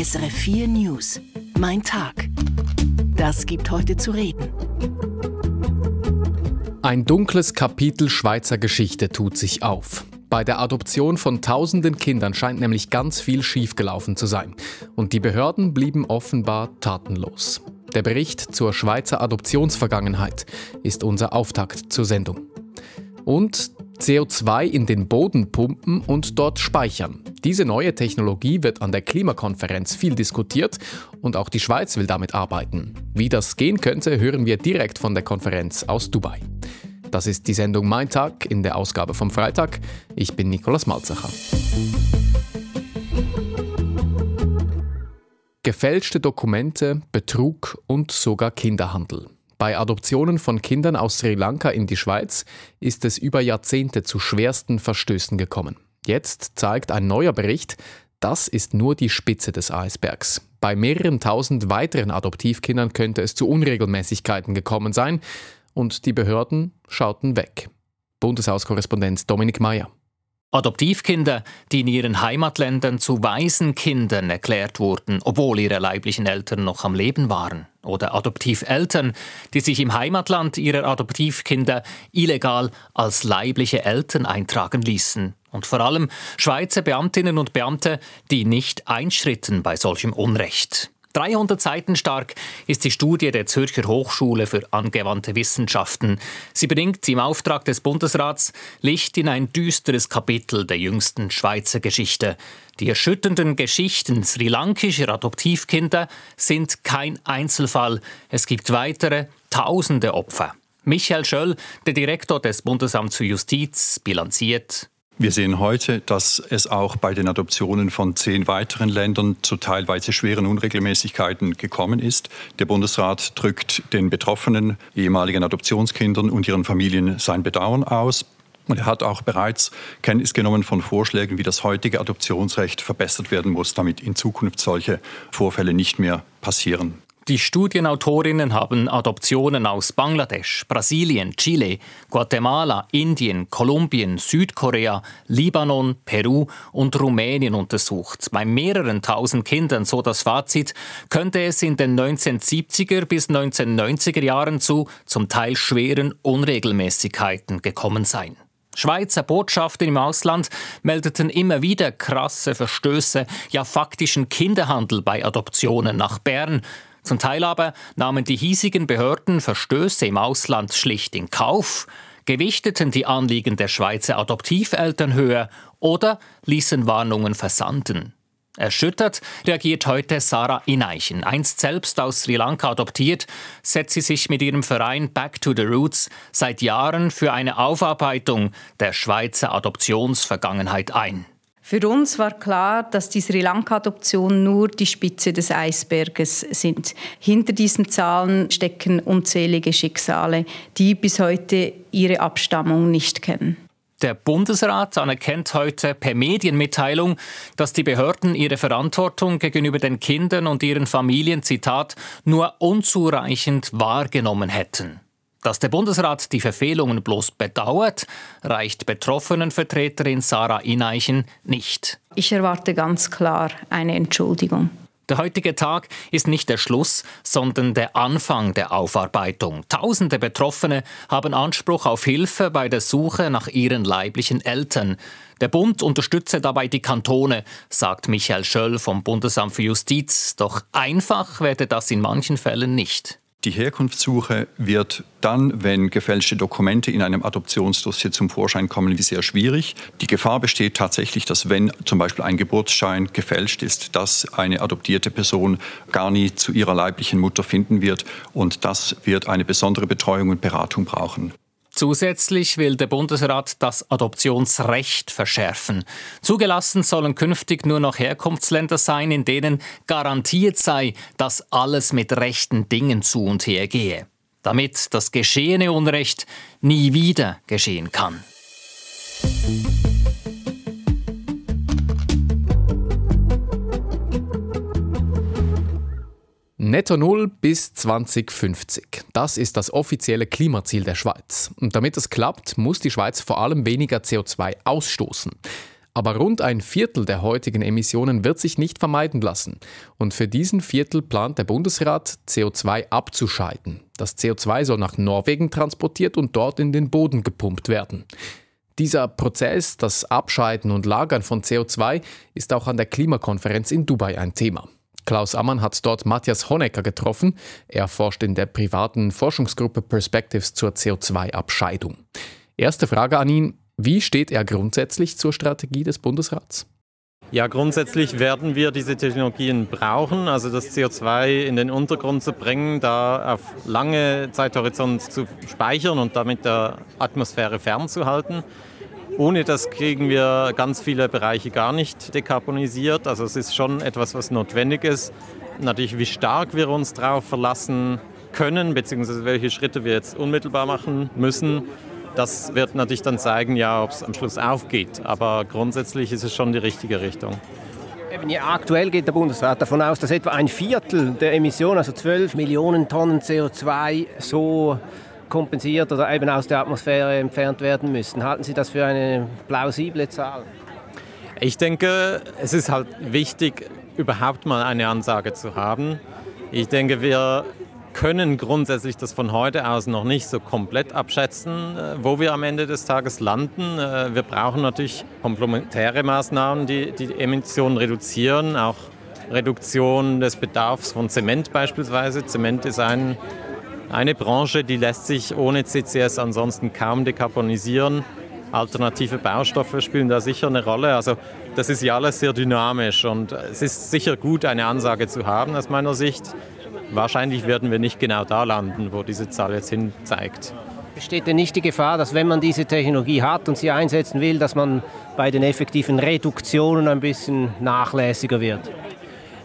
SRF 4 News. Mein Tag. Das gibt heute zu reden. Ein dunkles Kapitel Schweizer Geschichte tut sich auf. Bei der Adoption von tausenden Kindern scheint nämlich ganz viel schiefgelaufen zu sein. Und die Behörden blieben offenbar tatenlos. Der Bericht zur Schweizer Adoptionsvergangenheit ist unser Auftakt zur Sendung. Und CO2 in den Boden pumpen und dort speichern. Diese neue Technologie wird an der Klimakonferenz viel diskutiert und auch die Schweiz will damit arbeiten. Wie das gehen könnte, hören wir direkt von der Konferenz aus Dubai. Das ist die Sendung Mein Tag in der Ausgabe vom Freitag. Ich bin Nikolaus Malzacher. Gefälschte Dokumente, Betrug und sogar Kinderhandel. Bei Adoptionen von Kindern aus Sri Lanka in die Schweiz ist es über Jahrzehnte zu schwersten Verstößen gekommen. Jetzt zeigt ein neuer Bericht, das ist nur die Spitze des Eisbergs. Bei mehreren tausend weiteren Adoptivkindern könnte es zu Unregelmäßigkeiten gekommen sein und die Behörden schauten weg. Bundeshauskorrespondent Dominik Mayer. Adoptivkinder, die in ihren Heimatländern zu Waisenkindern erklärt wurden, obwohl ihre leiblichen Eltern noch am Leben waren. Oder Adoptiveltern, die sich im Heimatland ihrer Adoptivkinder illegal als leibliche Eltern eintragen ließen. Und vor allem Schweizer Beamtinnen und Beamte, die nicht einschritten bei solchem Unrecht. 300 Seiten stark ist die Studie der Zürcher Hochschule für angewandte Wissenschaften. Sie bringt im Auftrag des Bundesrats Licht in ein düsteres Kapitel der jüngsten Schweizer Geschichte. Die erschütternden Geschichten sri-lankischer Adoptivkinder sind kein Einzelfall. Es gibt weitere tausende Opfer. Michael Schöll, der Direktor des Bundesamts für Justiz, bilanziert. Wir sehen heute, dass es auch bei den Adoptionen von zehn weiteren Ländern zu teilweise schweren Unregelmäßigkeiten gekommen ist. Der Bundesrat drückt den betroffenen ehemaligen Adoptionskindern und ihren Familien sein Bedauern aus. Und er hat auch bereits Kenntnis genommen von Vorschlägen, wie das heutige Adoptionsrecht verbessert werden muss, damit in Zukunft solche Vorfälle nicht mehr passieren. Die Studienautorinnen haben Adoptionen aus Bangladesch, Brasilien, Chile, Guatemala, Indien, Kolumbien, Südkorea, Libanon, Peru und Rumänien untersucht. Bei mehreren tausend Kindern, so das Fazit, könnte es in den 1970er bis 1990er Jahren zu zum Teil schweren Unregelmäßigkeiten gekommen sein. Schweizer Botschaften im Ausland meldeten immer wieder krasse Verstöße, ja faktischen Kinderhandel bei Adoptionen nach Bern. Zum Teil aber nahmen die hiesigen Behörden Verstöße im Ausland schlicht in Kauf, gewichteten die Anliegen der Schweizer Adoptiveltern höher oder ließen Warnungen versanden. Erschüttert reagiert heute Sarah Ineichen. Einst selbst aus Sri Lanka adoptiert, setzt sie sich mit ihrem Verein Back to the Roots seit Jahren für eine Aufarbeitung der Schweizer Adoptionsvergangenheit ein. Für uns war klar, dass die Sri Lanka-Adoptionen nur die Spitze des Eisberges sind. Hinter diesen Zahlen stecken unzählige Schicksale, die bis heute ihre Abstammung nicht kennen. Der Bundesrat anerkennt heute per Medienmitteilung, dass die Behörden ihre Verantwortung gegenüber den Kindern und ihren Familien, Zitat, nur unzureichend wahrgenommen hätten. Dass der Bundesrat die Verfehlungen bloß bedauert, reicht Betroffenenvertreterin Sarah Ineichen nicht. Ich erwarte ganz klar eine Entschuldigung. Der heutige Tag ist nicht der Schluss, sondern der Anfang der Aufarbeitung. Tausende Betroffene haben Anspruch auf Hilfe bei der Suche nach ihren leiblichen Eltern. Der Bund unterstütze dabei die Kantone, sagt Michael Schöll vom Bundesamt für Justiz. Doch einfach werde das in manchen Fällen nicht. Die Herkunftssuche wird dann, wenn gefälschte Dokumente in einem Adoptionsdossier zum Vorschein kommen, wie sehr schwierig. Die Gefahr besteht tatsächlich, dass wenn zum Beispiel ein Geburtsschein gefälscht ist, dass eine adoptierte Person gar nie zu ihrer leiblichen Mutter finden wird und das wird eine besondere Betreuung und Beratung brauchen. Zusätzlich will der Bundesrat das Adoptionsrecht verschärfen. Zugelassen sollen künftig nur noch Herkunftsländer sein, in denen garantiert sei, dass alles mit rechten Dingen zu und her gehe, damit das geschehene Unrecht nie wieder geschehen kann. Netto Null bis 2050. Das ist das offizielle Klimaziel der Schweiz. Und damit es klappt, muss die Schweiz vor allem weniger CO2 ausstoßen. Aber rund ein Viertel der heutigen Emissionen wird sich nicht vermeiden lassen. Und für diesen Viertel plant der Bundesrat, CO2 abzuscheiden. Das CO2 soll nach Norwegen transportiert und dort in den Boden gepumpt werden. Dieser Prozess, das Abscheiden und Lagern von CO2, ist auch an der Klimakonferenz in Dubai ein Thema. Klaus Ammann hat dort Matthias Honecker getroffen. Er forscht in der privaten Forschungsgruppe Perspectives zur CO2-Abscheidung. Erste Frage an ihn. Wie steht er grundsätzlich zur Strategie des Bundesrats? Ja, grundsätzlich werden wir diese Technologien brauchen, also das CO2 in den Untergrund zu bringen, da auf lange Zeithorizont zu speichern und damit der Atmosphäre fernzuhalten. Ohne das kriegen wir ganz viele Bereiche gar nicht dekarbonisiert. Also es ist schon etwas, was notwendig ist. Natürlich, wie stark wir uns darauf verlassen können, beziehungsweise welche Schritte wir jetzt unmittelbar machen müssen, das wird natürlich dann zeigen, ja, ob es am Schluss aufgeht. Aber grundsätzlich ist es schon die richtige Richtung. Eben, ja, aktuell geht der Bundesrat davon aus, dass etwa ein Viertel der Emissionen, also 12 Millionen Tonnen CO2, so kompensiert oder eben aus der Atmosphäre entfernt werden müssen. Halten Sie das für eine plausible Zahl? Ich denke, es ist halt wichtig, überhaupt mal eine Ansage zu haben. Ich denke, wir können grundsätzlich das von heute aus noch nicht so komplett abschätzen, äh, wo wir am Ende des Tages landen. Äh, wir brauchen natürlich komplementäre Maßnahmen, die die Emissionen reduzieren, auch Reduktion des Bedarfs von Zement beispielsweise. Zement ist ein, eine Branche, die lässt sich ohne CCS ansonsten kaum dekarbonisieren. Alternative Baustoffe spielen da sicher eine Rolle. Also das ist ja alles sehr dynamisch und es ist sicher gut, eine Ansage zu haben aus meiner Sicht. Wahrscheinlich werden wir nicht genau da landen, wo diese Zahl jetzt hin zeigt. Besteht denn nicht die Gefahr, dass wenn man diese Technologie hat und sie einsetzen will, dass man bei den effektiven Reduktionen ein bisschen nachlässiger wird?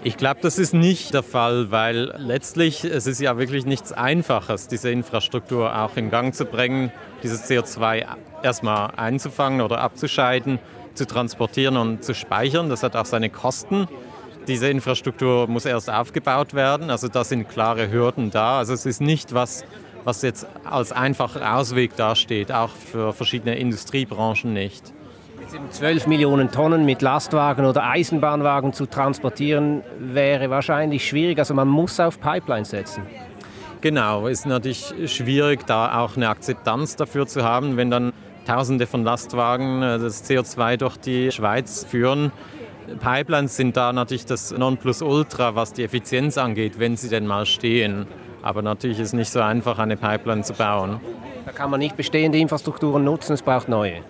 Ich glaube, das ist nicht der Fall, weil letztlich es ist ja wirklich nichts Einfaches, diese Infrastruktur auch in Gang zu bringen, dieses CO2 erstmal einzufangen oder abzuscheiden, zu transportieren und zu speichern. Das hat auch seine Kosten. Diese Infrastruktur muss erst aufgebaut werden, also da sind klare Hürden da. Also es ist nicht was, was jetzt als einfacher Ausweg dasteht, auch für verschiedene Industriebranchen nicht. 12 Millionen Tonnen mit Lastwagen oder Eisenbahnwagen zu transportieren, wäre wahrscheinlich schwierig. Also man muss auf Pipelines setzen. Genau, ist natürlich schwierig, da auch eine Akzeptanz dafür zu haben, wenn dann Tausende von Lastwagen äh, das CO2 durch die Schweiz führen Pipelines sind da natürlich das Nonplusultra, was die Effizienz angeht, wenn sie denn mal stehen. Aber natürlich ist es nicht so einfach, eine Pipeline zu bauen. Da kann man nicht bestehende Infrastrukturen nutzen, es braucht neue.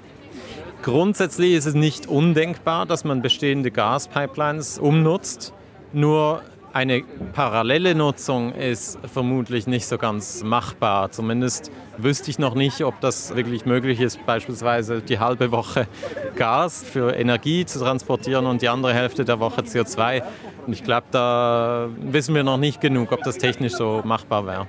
Grundsätzlich ist es nicht undenkbar, dass man bestehende Gaspipelines umnutzt. Nur eine parallele Nutzung ist vermutlich nicht so ganz machbar. Zumindest wüsste ich noch nicht, ob das wirklich möglich ist, beispielsweise die halbe Woche Gas für Energie zu transportieren und die andere Hälfte der Woche CO2. Und ich glaube, da wissen wir noch nicht genug, ob das technisch so machbar wäre.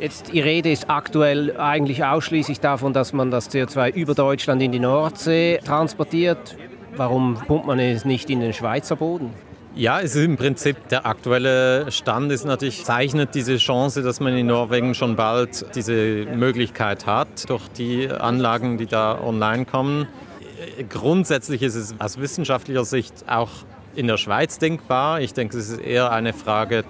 Jetzt, die Rede ist aktuell eigentlich ausschließlich davon, dass man das CO2 über Deutschland in die Nordsee transportiert. Warum pumpt man es nicht in den Schweizer Boden? Ja, es ist im Prinzip der aktuelle Stand ist natürlich zeichnet diese Chance, dass man in Norwegen schon bald diese Möglichkeit hat durch die Anlagen, die da online kommen. Grundsätzlich ist es aus wissenschaftlicher Sicht auch in der Schweiz denkbar. Ich denke, es ist eher eine Frage,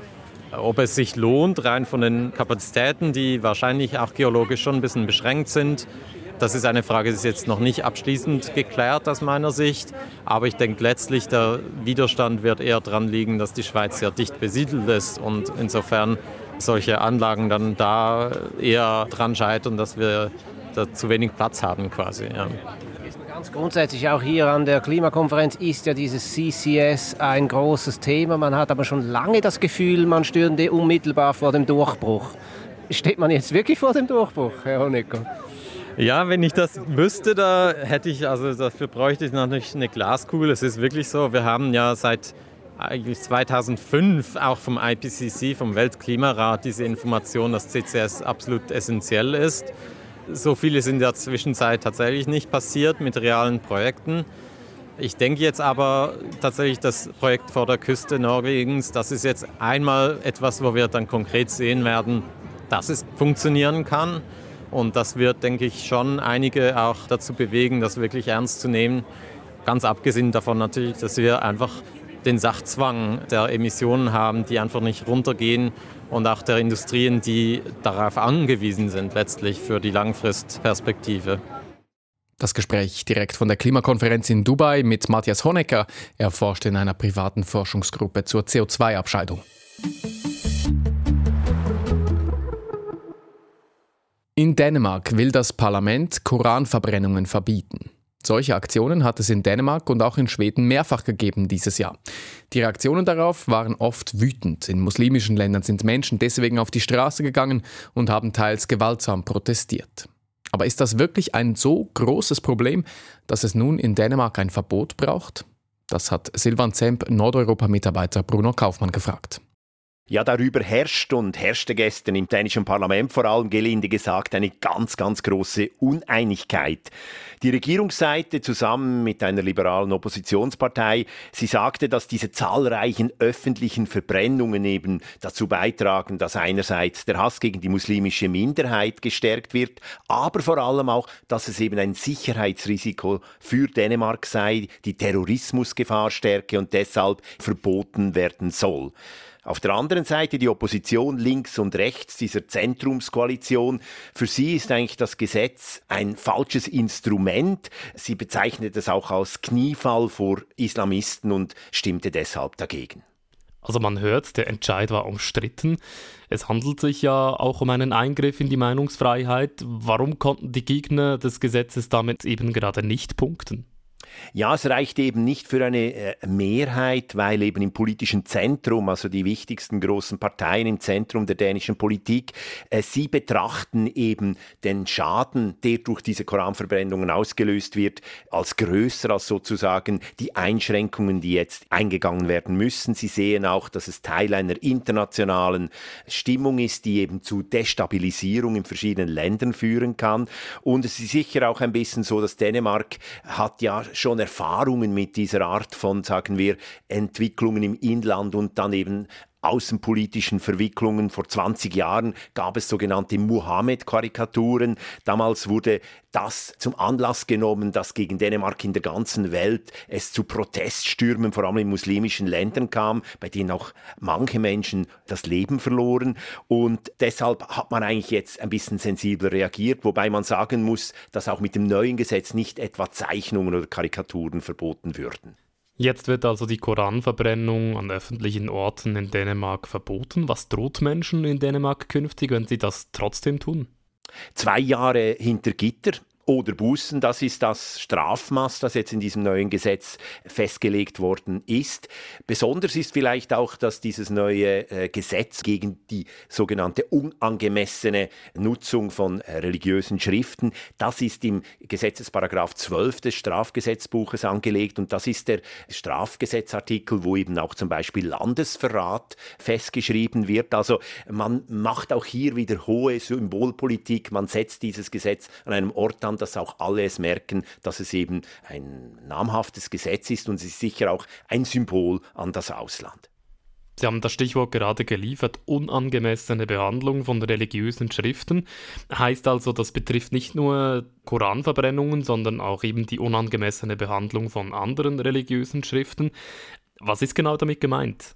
ob es sich lohnt, rein von den Kapazitäten, die wahrscheinlich auch geologisch schon ein bisschen beschränkt sind, das ist eine Frage, die ist jetzt noch nicht abschließend geklärt aus meiner Sicht. Aber ich denke, letztlich der Widerstand wird eher daran liegen, dass die Schweiz sehr dicht besiedelt ist und insofern solche Anlagen dann da eher dran scheitern, dass wir da zu wenig Platz haben quasi. Ja. Grundsätzlich auch hier an der Klimakonferenz ist ja dieses CCS ein großes Thema. Man hat aber schon lange das Gefühl, man stünde unmittelbar vor dem Durchbruch. Steht man jetzt wirklich vor dem Durchbruch, Herr Honecker? Ja, wenn ich das wüsste, da hätte ich, also dafür bräuchte ich natürlich eine Glaskugel. Es ist wirklich so, wir haben ja seit eigentlich 2005 auch vom IPCC, vom Weltklimarat, diese Information, dass CCS absolut essentiell ist. So viel ist in der Zwischenzeit tatsächlich nicht passiert mit realen Projekten. Ich denke jetzt aber tatsächlich, das Projekt vor der Küste Norwegens, das ist jetzt einmal etwas, wo wir dann konkret sehen werden, dass es funktionieren kann. Und das wird, denke ich, schon einige auch dazu bewegen, das wirklich ernst zu nehmen. Ganz abgesehen davon natürlich, dass wir einfach den Sachzwang der Emissionen haben, die einfach nicht runtergehen und auch der Industrien, die darauf angewiesen sind letztlich für die Langfristperspektive. Das Gespräch direkt von der Klimakonferenz in Dubai mit Matthias Honecker. Er forscht in einer privaten Forschungsgruppe zur CO2-Abscheidung. In Dänemark will das Parlament Koranverbrennungen verbieten. Solche Aktionen hat es in Dänemark und auch in Schweden mehrfach gegeben dieses Jahr. Die Reaktionen darauf waren oft wütend. In muslimischen Ländern sind Menschen deswegen auf die Straße gegangen und haben teils gewaltsam protestiert. Aber ist das wirklich ein so großes Problem, dass es nun in Dänemark ein Verbot braucht? Das hat Silvan Zemp, Nordeuropa-Mitarbeiter Bruno Kaufmann gefragt. Ja, darüber herrscht und herrschte gestern im dänischen Parlament vor allem gelinde gesagt eine ganz, ganz große Uneinigkeit. Die Regierungsseite zusammen mit einer liberalen Oppositionspartei, sie sagte, dass diese zahlreichen öffentlichen Verbrennungen eben dazu beitragen, dass einerseits der Hass gegen die muslimische Minderheit gestärkt wird, aber vor allem auch, dass es eben ein Sicherheitsrisiko für Dänemark sei, die Terrorismusgefahr stärke und deshalb verboten werden soll. Auf der anderen Seite die Opposition links und rechts dieser Zentrumskoalition. Für sie ist eigentlich das Gesetz ein falsches Instrument. Sie bezeichnet es auch als Kniefall vor Islamisten und stimmte deshalb dagegen. Also man hört, der Entscheid war umstritten. Es handelt sich ja auch um einen Eingriff in die Meinungsfreiheit. Warum konnten die Gegner des Gesetzes damit eben gerade nicht punkten? Ja, es reicht eben nicht für eine äh, Mehrheit, weil eben im politischen Zentrum, also die wichtigsten großen Parteien im Zentrum der dänischen Politik, äh, sie betrachten eben den Schaden, der durch diese Koranverbrennungen ausgelöst wird, als größer als sozusagen die Einschränkungen, die jetzt eingegangen werden müssen. Sie sehen auch, dass es Teil einer internationalen Stimmung ist, die eben zu Destabilisierung in verschiedenen Ländern führen kann. Und es ist sicher auch ein bisschen so, dass Dänemark hat ja schon Erfahrungen mit dieser Art von, sagen wir, Entwicklungen im Inland und dann eben außenpolitischen Verwicklungen. Vor 20 Jahren gab es sogenannte Muhammad-Karikaturen. Damals wurde das zum Anlass genommen, dass gegen Dänemark in der ganzen Welt es zu Proteststürmen, vor allem in muslimischen Ländern kam, bei denen auch manche Menschen das Leben verloren. Und deshalb hat man eigentlich jetzt ein bisschen sensibler reagiert, wobei man sagen muss, dass auch mit dem neuen Gesetz nicht etwa Zeichnungen oder Karikaturen verboten würden. Jetzt wird also die Koranverbrennung an öffentlichen Orten in Dänemark verboten. Was droht Menschen in Dänemark künftig, wenn sie das trotzdem tun? Zwei Jahre hinter Gitter oder Bußen. Das ist das Strafmaß, das jetzt in diesem neuen Gesetz festgelegt worden ist. Besonders ist vielleicht auch, dass dieses neue äh, Gesetz gegen die sogenannte unangemessene Nutzung von äh, religiösen Schriften, das ist im Gesetzesparagraf 12 des Strafgesetzbuches angelegt und das ist der Strafgesetzartikel, wo eben auch zum Beispiel Landesverrat festgeschrieben wird. Also man macht auch hier wieder hohe Symbolpolitik, man setzt dieses Gesetz an einem Ort an, daran, dass auch alle es merken, dass es eben ein namhaftes Gesetz ist und es ist sicher auch ein Symbol an das Ausland. Sie haben das Stichwort gerade geliefert, unangemessene Behandlung von religiösen Schriften. Heißt also, das betrifft nicht nur Koranverbrennungen, sondern auch eben die unangemessene Behandlung von anderen religiösen Schriften. Was ist genau damit gemeint?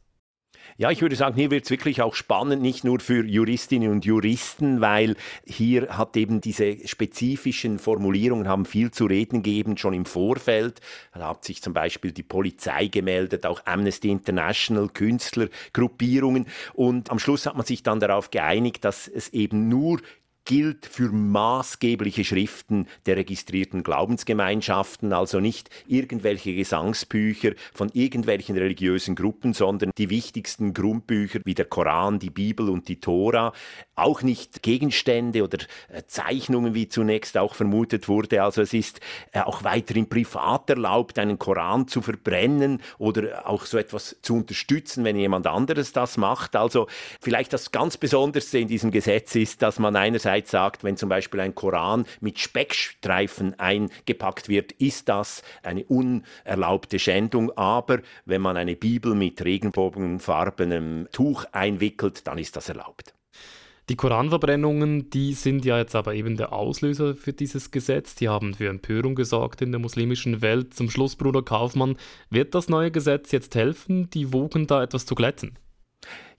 Ja, ich würde sagen, hier wird es wirklich auch spannend, nicht nur für Juristinnen und Juristen, weil hier hat eben diese spezifischen Formulierungen haben viel zu reden gegeben, schon im Vorfeld. Da hat sich zum Beispiel die Polizei gemeldet, auch Amnesty International, Künstlergruppierungen. Und am Schluss hat man sich dann darauf geeinigt, dass es eben nur gilt für maßgebliche Schriften der registrierten Glaubensgemeinschaften, also nicht irgendwelche Gesangsbücher von irgendwelchen religiösen Gruppen, sondern die wichtigsten Grundbücher wie der Koran, die Bibel und die Tora, auch nicht Gegenstände oder äh, Zeichnungen, wie zunächst auch vermutet wurde. Also es ist äh, auch weiterhin privat erlaubt, einen Koran zu verbrennen oder auch so etwas zu unterstützen, wenn jemand anderes das macht. Also vielleicht das ganz Besonderste in diesem Gesetz ist, dass man einerseits Sicherheit sagt, wenn zum Beispiel ein Koran mit Speckstreifen eingepackt wird, ist das eine unerlaubte Schändung. Aber wenn man eine Bibel mit regenbogenfarbenem Tuch einwickelt, dann ist das erlaubt. Die Koranverbrennungen, die sind ja jetzt aber eben der Auslöser für dieses Gesetz. Die haben für Empörung gesorgt in der muslimischen Welt. Zum Schluss, Bruder Kaufmann, wird das neue Gesetz jetzt helfen, die Wogen da etwas zu glätten?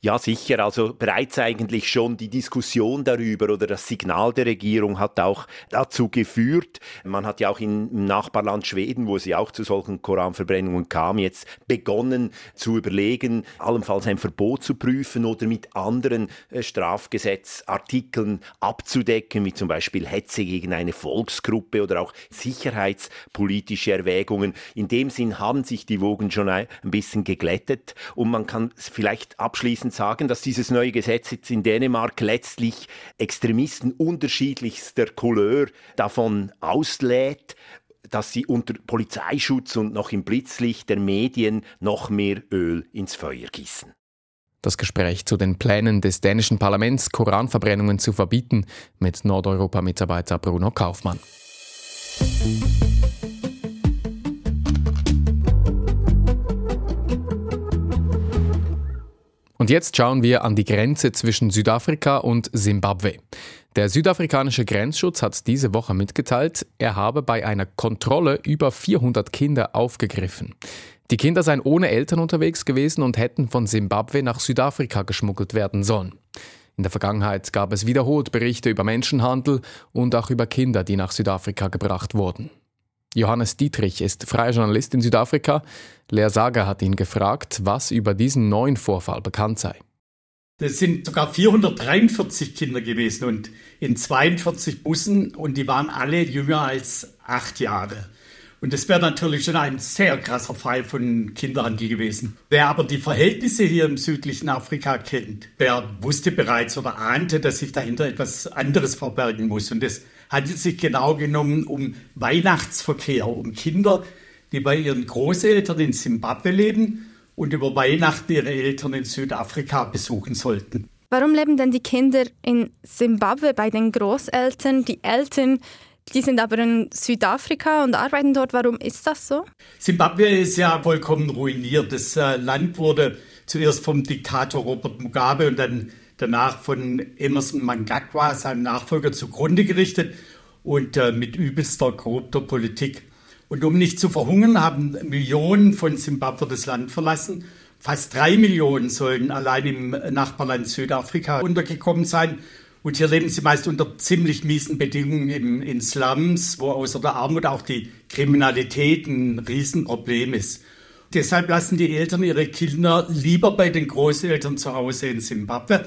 Ja, sicher. Also bereits eigentlich schon die Diskussion darüber oder das Signal der Regierung hat auch dazu geführt. Man hat ja auch im Nachbarland Schweden, wo es ja auch zu solchen Koranverbrennungen kam, jetzt begonnen zu überlegen, allenfalls ein Verbot zu prüfen oder mit anderen äh, Strafgesetzartikeln abzudecken, wie zum Beispiel Hetze gegen eine Volksgruppe oder auch sicherheitspolitische Erwägungen. In dem Sinn haben sich die Wogen schon ein bisschen geglättet und man kann vielleicht abschließend abschließend sagen, dass dieses neue Gesetz jetzt in Dänemark letztlich Extremisten unterschiedlichster Couleur davon auslädt, dass sie unter Polizeischutz und noch im Blitzlicht der Medien noch mehr Öl ins Feuer gießen. Das Gespräch zu den Plänen des dänischen Parlaments, Koranverbrennungen zu verbieten, mit Nordeuropa-Mitarbeiter Bruno Kaufmann. Und jetzt schauen wir an die Grenze zwischen Südafrika und Simbabwe. Der südafrikanische Grenzschutz hat diese Woche mitgeteilt, er habe bei einer Kontrolle über 400 Kinder aufgegriffen. Die Kinder seien ohne Eltern unterwegs gewesen und hätten von Simbabwe nach Südafrika geschmuggelt werden sollen. In der Vergangenheit gab es wiederholt Berichte über Menschenhandel und auch über Kinder, die nach Südafrika gebracht wurden. Johannes Dietrich ist freier Journalist in Südafrika. Lea Sager hat ihn gefragt, was über diesen neuen Vorfall bekannt sei. Das sind sogar 443 Kinder gewesen und in 42 Bussen und die waren alle jünger als acht Jahre. Und das wäre natürlich schon ein sehr krasser Fall von Kinderhandel gewesen. Wer aber die Verhältnisse hier im südlichen Afrika kennt, der wusste bereits oder ahnte, dass sich dahinter etwas anderes verbergen muss. Und das handelt sich genau genommen um Weihnachtsverkehr, um Kinder, die bei ihren Großeltern in Simbabwe leben und über Weihnachten ihre Eltern in Südafrika besuchen sollten. Warum leben denn die Kinder in Simbabwe bei den Großeltern? Die Eltern, die sind aber in Südafrika und arbeiten dort. Warum ist das so? Simbabwe ist ja vollkommen ruiniert. Das äh, Land wurde zuerst vom Diktator Robert Mugabe und dann danach von Emerson Mnangagwa, seinem Nachfolger, zugrunde gerichtet und äh, mit übelster korrupter Politik. Und um nicht zu verhungern, haben Millionen von Simbabwe das Land verlassen. Fast drei Millionen sollen allein im Nachbarland Südafrika untergekommen sein. Und hier leben sie meist unter ziemlich miesen Bedingungen in, in Slums, wo außer der Armut auch die Kriminalität ein Riesenproblem ist. Deshalb lassen die Eltern ihre Kinder lieber bei den Großeltern zu Hause in Simbabwe,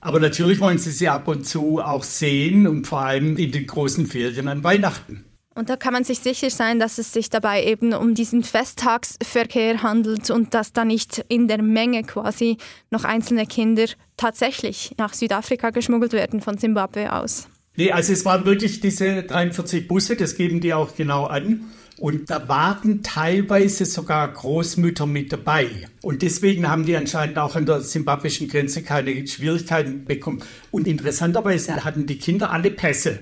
aber natürlich wollen sie sie ab und zu auch sehen und vor allem in den großen Ferien an Weihnachten. Und da kann man sich sicher sein, dass es sich dabei eben um diesen Festtagsverkehr handelt und dass da nicht in der Menge quasi noch einzelne Kinder tatsächlich nach Südafrika geschmuggelt werden von Simbabwe aus. Nee, also es waren wirklich diese 43 Busse, das geben die auch genau an. Und da waren teilweise sogar Großmütter mit dabei. Und deswegen haben die anscheinend auch an der simbabwischen Grenze keine Schwierigkeiten bekommen. Und interessanterweise hatten die Kinder alle Pässe.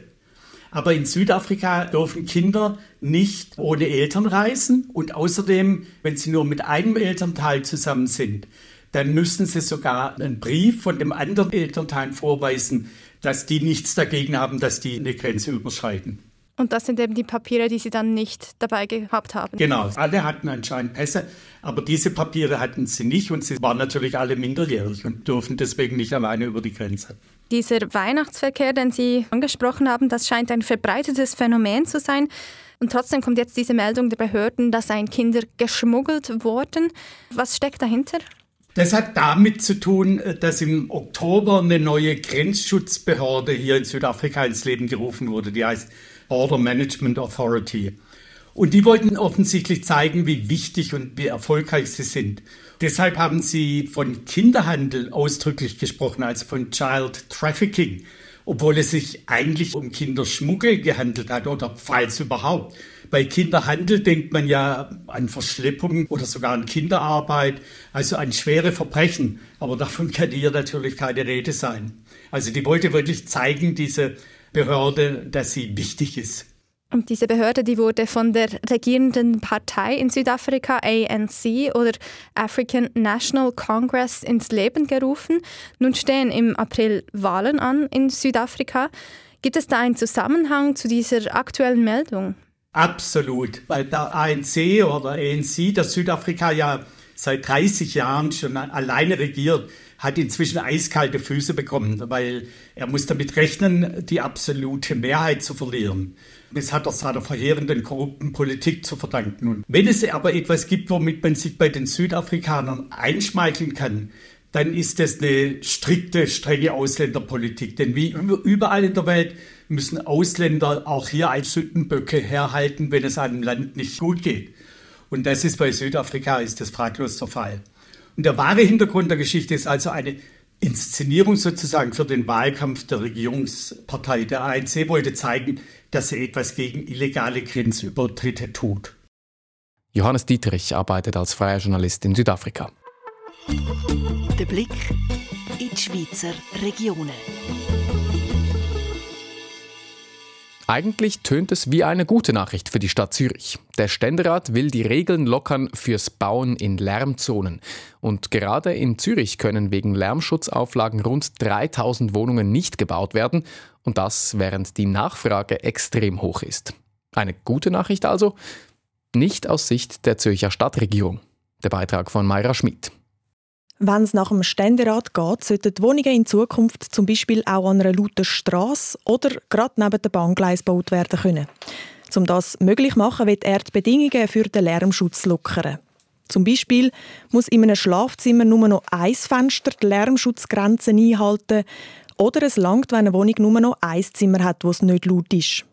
Aber in Südafrika dürfen Kinder nicht ohne Eltern reisen. Und außerdem, wenn sie nur mit einem Elternteil zusammen sind, dann müssen sie sogar einen Brief von dem anderen Elternteil vorweisen, dass die nichts dagegen haben, dass die eine Grenze überschreiten. Und das sind eben die Papiere, die Sie dann nicht dabei gehabt haben. Genau, alle hatten anscheinend Pässe, aber diese Papiere hatten sie nicht und sie waren natürlich alle minderjährig und durften deswegen nicht alleine über die Grenze. Dieser Weihnachtsverkehr, den Sie angesprochen haben, das scheint ein verbreitetes Phänomen zu sein. Und trotzdem kommt jetzt diese Meldung der Behörden, dass ein Kinder geschmuggelt wurden. Was steckt dahinter? Das hat damit zu tun, dass im Oktober eine neue Grenzschutzbehörde hier in Südafrika ins Leben gerufen wurde. Die heißt Border Management Authority. Und die wollten offensichtlich zeigen, wie wichtig und wie erfolgreich sie sind. Deshalb haben sie von Kinderhandel ausdrücklich gesprochen, also von Child Trafficking, obwohl es sich eigentlich um Kinderschmuggel gehandelt hat oder falls überhaupt. Bei Kinderhandel denkt man ja an Verschleppung oder sogar an Kinderarbeit, also an schwere Verbrechen. Aber davon kann hier natürlich keine Rede sein. Also die wollte wirklich zeigen, diese Behörde, dass sie wichtig ist. Und diese Behörde, die wurde von der regierenden Partei in Südafrika, ANC oder African National Congress, ins Leben gerufen. Nun stehen im April Wahlen an in Südafrika. Gibt es da einen Zusammenhang zu dieser aktuellen Meldung? Absolut, weil der ANC oder ANC, das Südafrika ja seit 30 Jahren schon alleine regiert, hat inzwischen eiskalte Füße bekommen, weil er muss damit rechnen, die absolute Mehrheit zu verlieren. Das hat er seiner verheerenden korrupten Politik zu verdanken. Und wenn es aber etwas gibt, womit man sich bei den Südafrikanern einschmeicheln kann, dann ist das eine strikte, strenge Ausländerpolitik. Denn wie überall in der Welt müssen Ausländer auch hier als Sündenböcke herhalten, wenn es einem Land nicht gut geht. Und das ist bei Südafrika ist das fraglos der Fall. Und der wahre Hintergrund der Geschichte ist also eine Inszenierung sozusagen für den Wahlkampf der Regierungspartei. Der ANC wollte zeigen, dass er etwas gegen illegale Grenzübertritte tut. Johannes Dietrich arbeitet als freier Journalist in Südafrika. Der Blick in die Schweizer Regionen. Eigentlich tönt es wie eine gute Nachricht für die Stadt Zürich. Der Ständerat will die Regeln lockern fürs Bauen in Lärmzonen. Und gerade in Zürich können wegen Lärmschutzauflagen rund 3000 Wohnungen nicht gebaut werden. Und das, während die Nachfrage extrem hoch ist. Eine gute Nachricht also? Nicht aus Sicht der Zürcher Stadtregierung. Der Beitrag von Mayra Schmidt. Wenn es nach dem Ständerat geht, sollten die Wohnungen in Zukunft zum Beispiel auch an einer lauten Straße oder gerade neben dem Bahngleis gebaut werden können. Um das möglich zu machen, wird er die Bedingungen für den Lärmschutz lockern. Zum Beispiel muss in einem Schlafzimmer nur noch ein Fenster die Lärmschutzgrenzen einhalten oder es langt, wenn eine Wohnung nur noch ein Zimmer hat, wo es nicht laut ist.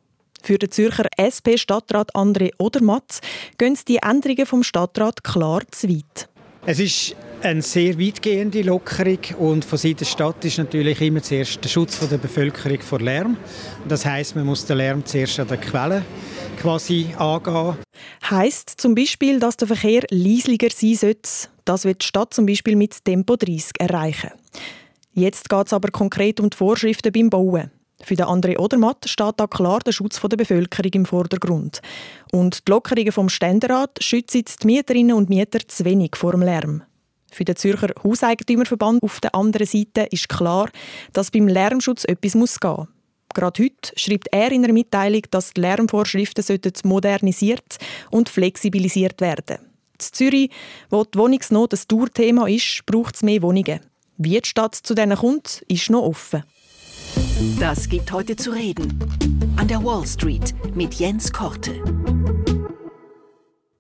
Für den Zürcher SP-Stadtrat André Odermatt gehen die Änderungen vom Stadtrat klar zu weit. Es ist eine sehr weitgehende Lockerung und von Seiten der Stadt ist natürlich immer zuerst der Schutz der Bevölkerung vor Lärm. Das heißt, man muss den Lärm zuerst an der Quelle quasi angehen. Heißt zum Beispiel, dass der Verkehr leislicher sein sollte. Das wird die Stadt zum Beispiel mit Tempo 30 erreichen. Jetzt geht es aber konkret um die Vorschriften beim Bauen. Für den André Odermatt steht da klar der Schutz der Bevölkerung im Vordergrund. Und die Lockerungen vom Ständerat schützen die Mieterinnen und Mieter zu wenig vor dem Lärm. Für den Zürcher Hauseigentümerverband auf der anderen Seite ist klar, dass beim Lärmschutz etwas muss gehen Gerade heute schreibt er in einer Mitteilung, dass die Lärmvorschriften modernisiert und flexibilisiert werden In Zürich, wo die Wohnungsnot ein Tourthema ist, braucht es mehr Wohnungen. Wie die Stadt zu denen kommt, ist noch offen. Das gibt heute zu reden. An der Wall Street mit Jens Korte.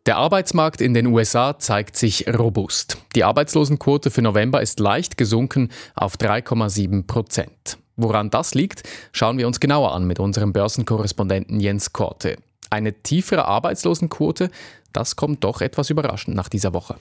Der Arbeitsmarkt in den USA zeigt sich robust. Die Arbeitslosenquote für November ist leicht gesunken auf 3,7 Prozent. Woran das liegt, schauen wir uns genauer an mit unserem Börsenkorrespondenten Jens Korte. Eine tiefere Arbeitslosenquote, das kommt doch etwas überraschend nach dieser Woche.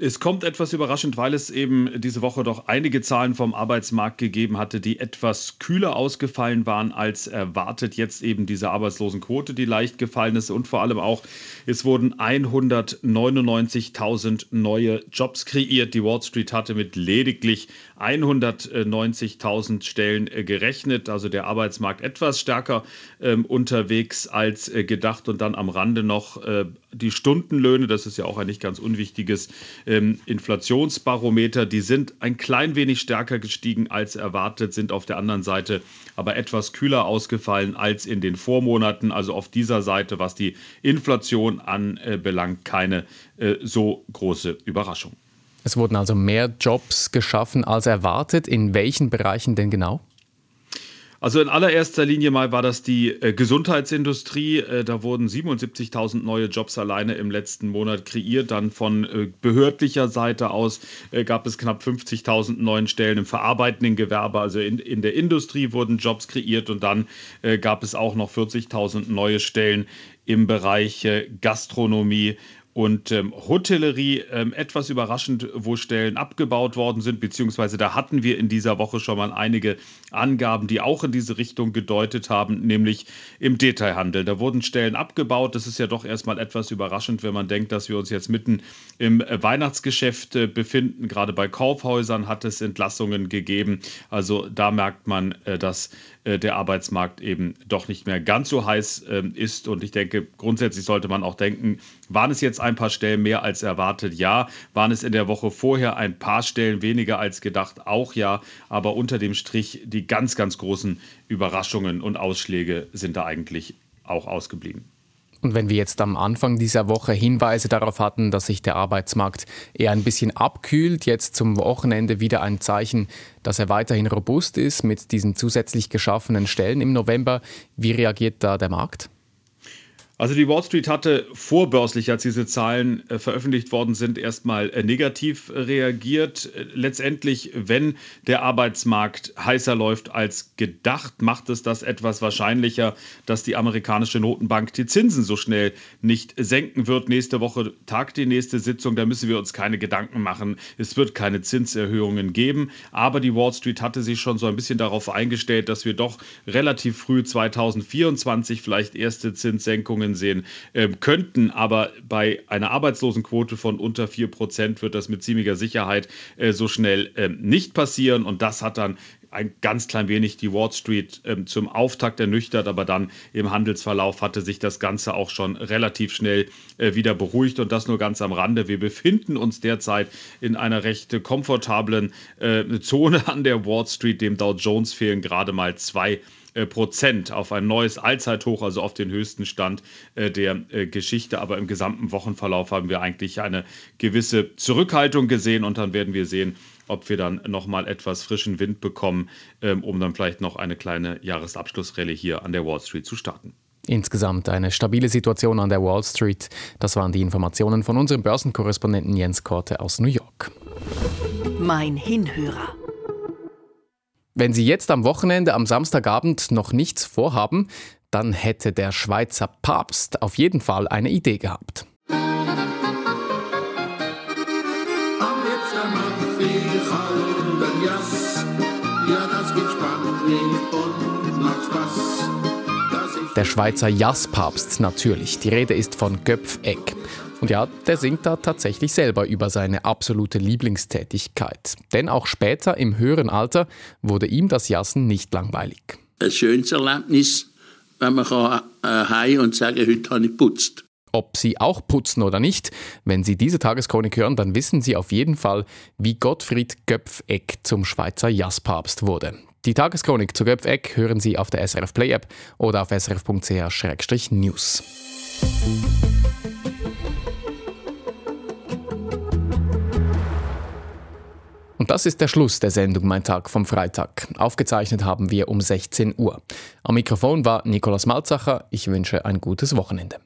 Es kommt etwas überraschend, weil es eben diese Woche doch einige Zahlen vom Arbeitsmarkt gegeben hatte, die etwas kühler ausgefallen waren als erwartet. Jetzt eben diese Arbeitslosenquote, die leicht gefallen ist und vor allem auch, es wurden 199.000 neue Jobs kreiert. Die Wall Street hatte mit lediglich 190.000 Stellen äh, gerechnet, also der Arbeitsmarkt etwas stärker ähm, unterwegs als äh, gedacht und dann am Rande noch äh, die Stundenlöhne, das ist ja auch ein nicht ganz unwichtiges ähm, Inflationsbarometer, die sind ein klein wenig stärker gestiegen als erwartet, sind auf der anderen Seite aber etwas kühler ausgefallen als in den Vormonaten. Also auf dieser Seite, was die Inflation anbelangt, keine äh, so große Überraschung. Es wurden also mehr Jobs geschaffen als erwartet. In welchen Bereichen denn genau? Also in allererster Linie mal war das die äh, Gesundheitsindustrie. Äh, da wurden 77.000 neue Jobs alleine im letzten Monat kreiert. Dann von äh, behördlicher Seite aus äh, gab es knapp 50.000 neuen Stellen im verarbeitenden Gewerbe. Also in, in der Industrie wurden Jobs kreiert und dann äh, gab es auch noch 40.000 neue Stellen im Bereich äh, Gastronomie und ähm, Hotellerie. Ähm, etwas überraschend, wo Stellen abgebaut worden sind, beziehungsweise da hatten wir in dieser Woche schon mal einige Angaben, die auch in diese Richtung gedeutet haben, nämlich im Detailhandel. Da wurden Stellen abgebaut. Das ist ja doch erstmal etwas überraschend, wenn man denkt, dass wir uns jetzt mitten im Weihnachtsgeschäft äh, befinden. Gerade bei Kaufhäusern hat es Entlassungen gegeben. Also da merkt man, äh, dass der Arbeitsmarkt eben doch nicht mehr ganz so heiß ähm, ist. Und ich denke, grundsätzlich sollte man auch denken, waren es jetzt ein paar Stellen mehr als erwartet? Ja. Waren es in der Woche vorher ein paar Stellen weniger als gedacht? Auch ja. Aber unter dem Strich, die ganz, ganz großen Überraschungen und Ausschläge sind da eigentlich auch ausgeblieben. Und wenn wir jetzt am Anfang dieser Woche Hinweise darauf hatten, dass sich der Arbeitsmarkt eher ein bisschen abkühlt, jetzt zum Wochenende wieder ein Zeichen, dass er weiterhin robust ist mit diesen zusätzlich geschaffenen Stellen im November, wie reagiert da der Markt? Also die Wall Street hatte vorbörslich, als diese Zahlen äh, veröffentlicht worden sind, erstmal äh, negativ reagiert. Äh, letztendlich, wenn der Arbeitsmarkt heißer läuft als gedacht, macht es das etwas wahrscheinlicher, dass die amerikanische Notenbank die Zinsen so schnell nicht senken wird. Nächste Woche tagt die nächste Sitzung, da müssen wir uns keine Gedanken machen. Es wird keine Zinserhöhungen geben. Aber die Wall Street hatte sich schon so ein bisschen darauf eingestellt, dass wir doch relativ früh 2024 vielleicht erste Zinssenkungen Entwicklungen sehen äh, könnten. Aber bei einer Arbeitslosenquote von unter 4 Prozent wird das mit ziemlicher Sicherheit äh, so schnell äh, nicht passieren. Und das hat dann ein ganz klein wenig die Wall Street ähm, zum Auftakt ernüchtert, aber dann im Handelsverlauf hatte sich das Ganze auch schon relativ schnell äh, wieder beruhigt und das nur ganz am Rande. Wir befinden uns derzeit in einer recht komfortablen äh, Zone an der Wall Street. Dem Dow Jones fehlen gerade mal zwei Prozent auf ein neues Allzeithoch, also auf den höchsten Stand äh, der äh, Geschichte. Aber im gesamten Wochenverlauf haben wir eigentlich eine gewisse Zurückhaltung gesehen und dann werden wir sehen, ob wir dann nochmal etwas frischen Wind bekommen, ähm, um dann vielleicht noch eine kleine Jahresabschlussrallye hier an der Wall Street zu starten. Insgesamt eine stabile Situation an der Wall Street. Das waren die Informationen von unserem Börsenkorrespondenten Jens Korte aus New York. Mein Hinhörer. Wenn Sie jetzt am Wochenende, am Samstagabend noch nichts vorhaben, dann hätte der Schweizer Papst auf jeden Fall eine Idee gehabt. Der Schweizer Jasspapst natürlich. Die Rede ist von Göpfegg. Und ja, der singt da tatsächlich selber über seine absolute Lieblingstätigkeit. Denn auch später im höheren Alter wurde ihm das Jassen nicht langweilig. Ein schönes Erlebnis, wenn man kann, äh, heim und sagen, heute habe ich putzt. Ob Sie auch putzen oder nicht, wenn Sie diese Tageschronik hören, dann wissen Sie auf jeden Fall, wie Gottfried Göpfegg zum Schweizer Jasspapst wurde. Die Tageschronik zu Göpfegg hören Sie auf der SRF Play App oder auf srf.ch-news. Und das ist der Schluss der Sendung Mein Tag vom Freitag. Aufgezeichnet haben wir um 16 Uhr. Am Mikrofon war Nikolaus Malzacher. Ich wünsche ein gutes Wochenende.